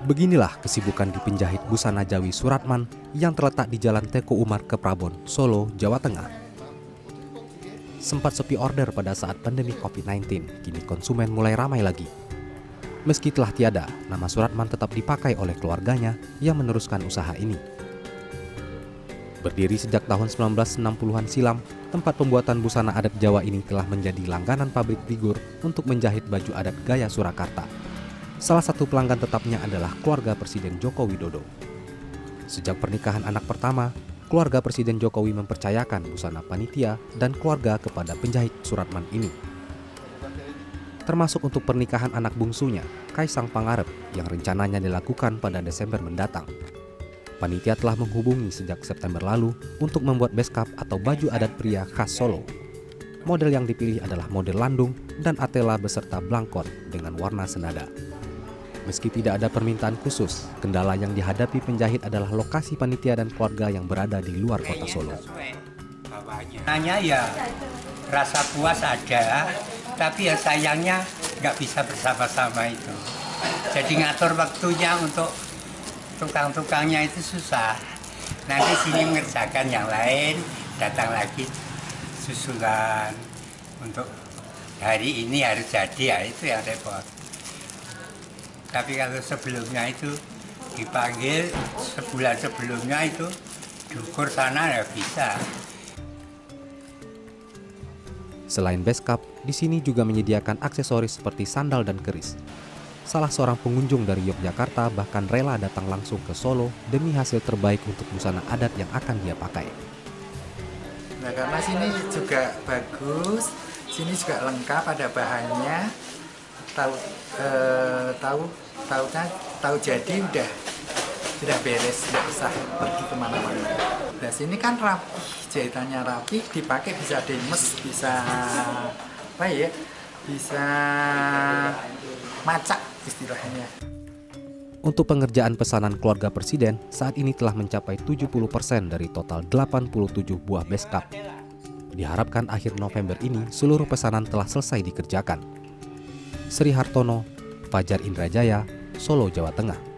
Beginilah kesibukan di penjahit busana Jawi Suratman yang terletak di Jalan Teko Umar Keprabon, Solo, Jawa Tengah. Sempat sepi order pada saat pandemi COVID-19, kini konsumen mulai ramai lagi. Meski telah tiada, nama Suratman tetap dipakai oleh keluarganya yang meneruskan usaha ini. Berdiri sejak tahun 1960-an silam, tempat pembuatan busana adat Jawa ini telah menjadi langganan pabrik figur untuk menjahit baju adat gaya Surakarta. Salah satu pelanggan tetapnya adalah keluarga Presiden Joko Widodo. Sejak pernikahan anak pertama, keluarga Presiden Jokowi mempercayakan busana panitia dan keluarga kepada penjahit Suratman ini. Termasuk untuk pernikahan anak bungsunya, Kaisang Pangarep, yang rencananya dilakukan pada Desember mendatang. Panitia telah menghubungi sejak September lalu untuk membuat beskap atau baju adat pria khas Solo. Model yang dipilih adalah model landung dan atela beserta blangkon dengan warna senada. Meski tidak ada permintaan khusus, kendala yang dihadapi penjahit adalah lokasi panitia dan keluarga yang berada di luar kota Solo. Hanya ya rasa puas ada, tapi ya sayangnya nggak bisa bersama-sama itu. Jadi ngatur waktunya untuk tukang-tukangnya itu susah. Nanti sini mengerjakan yang lain, datang lagi susulan untuk hari ini harus jadi ya itu yang repot. Tapi kalau sebelumnya itu dipanggil sebulan sebelumnya itu diukur sana ya bisa. Selain beskap, di sini juga menyediakan aksesoris seperti sandal dan keris. Salah seorang pengunjung dari Yogyakarta bahkan rela datang langsung ke Solo demi hasil terbaik untuk busana adat yang akan dia pakai. Nah karena sini juga bagus, sini juga lengkap ada bahannya, tahu eh, tahu tahunya tahu jadi udah sudah beres nggak usah pergi ke mana-mana nah sini kan rapi jahitannya rapi dipakai bisa demes bisa apa ya bisa macak istilahnya Untuk pengerjaan pesanan keluarga presiden, saat ini telah mencapai 70% dari total 87 buah beskap. Diharapkan akhir November ini seluruh pesanan telah selesai dikerjakan. Sri Hartono, Fajar Indrajaya, Solo, Jawa Tengah.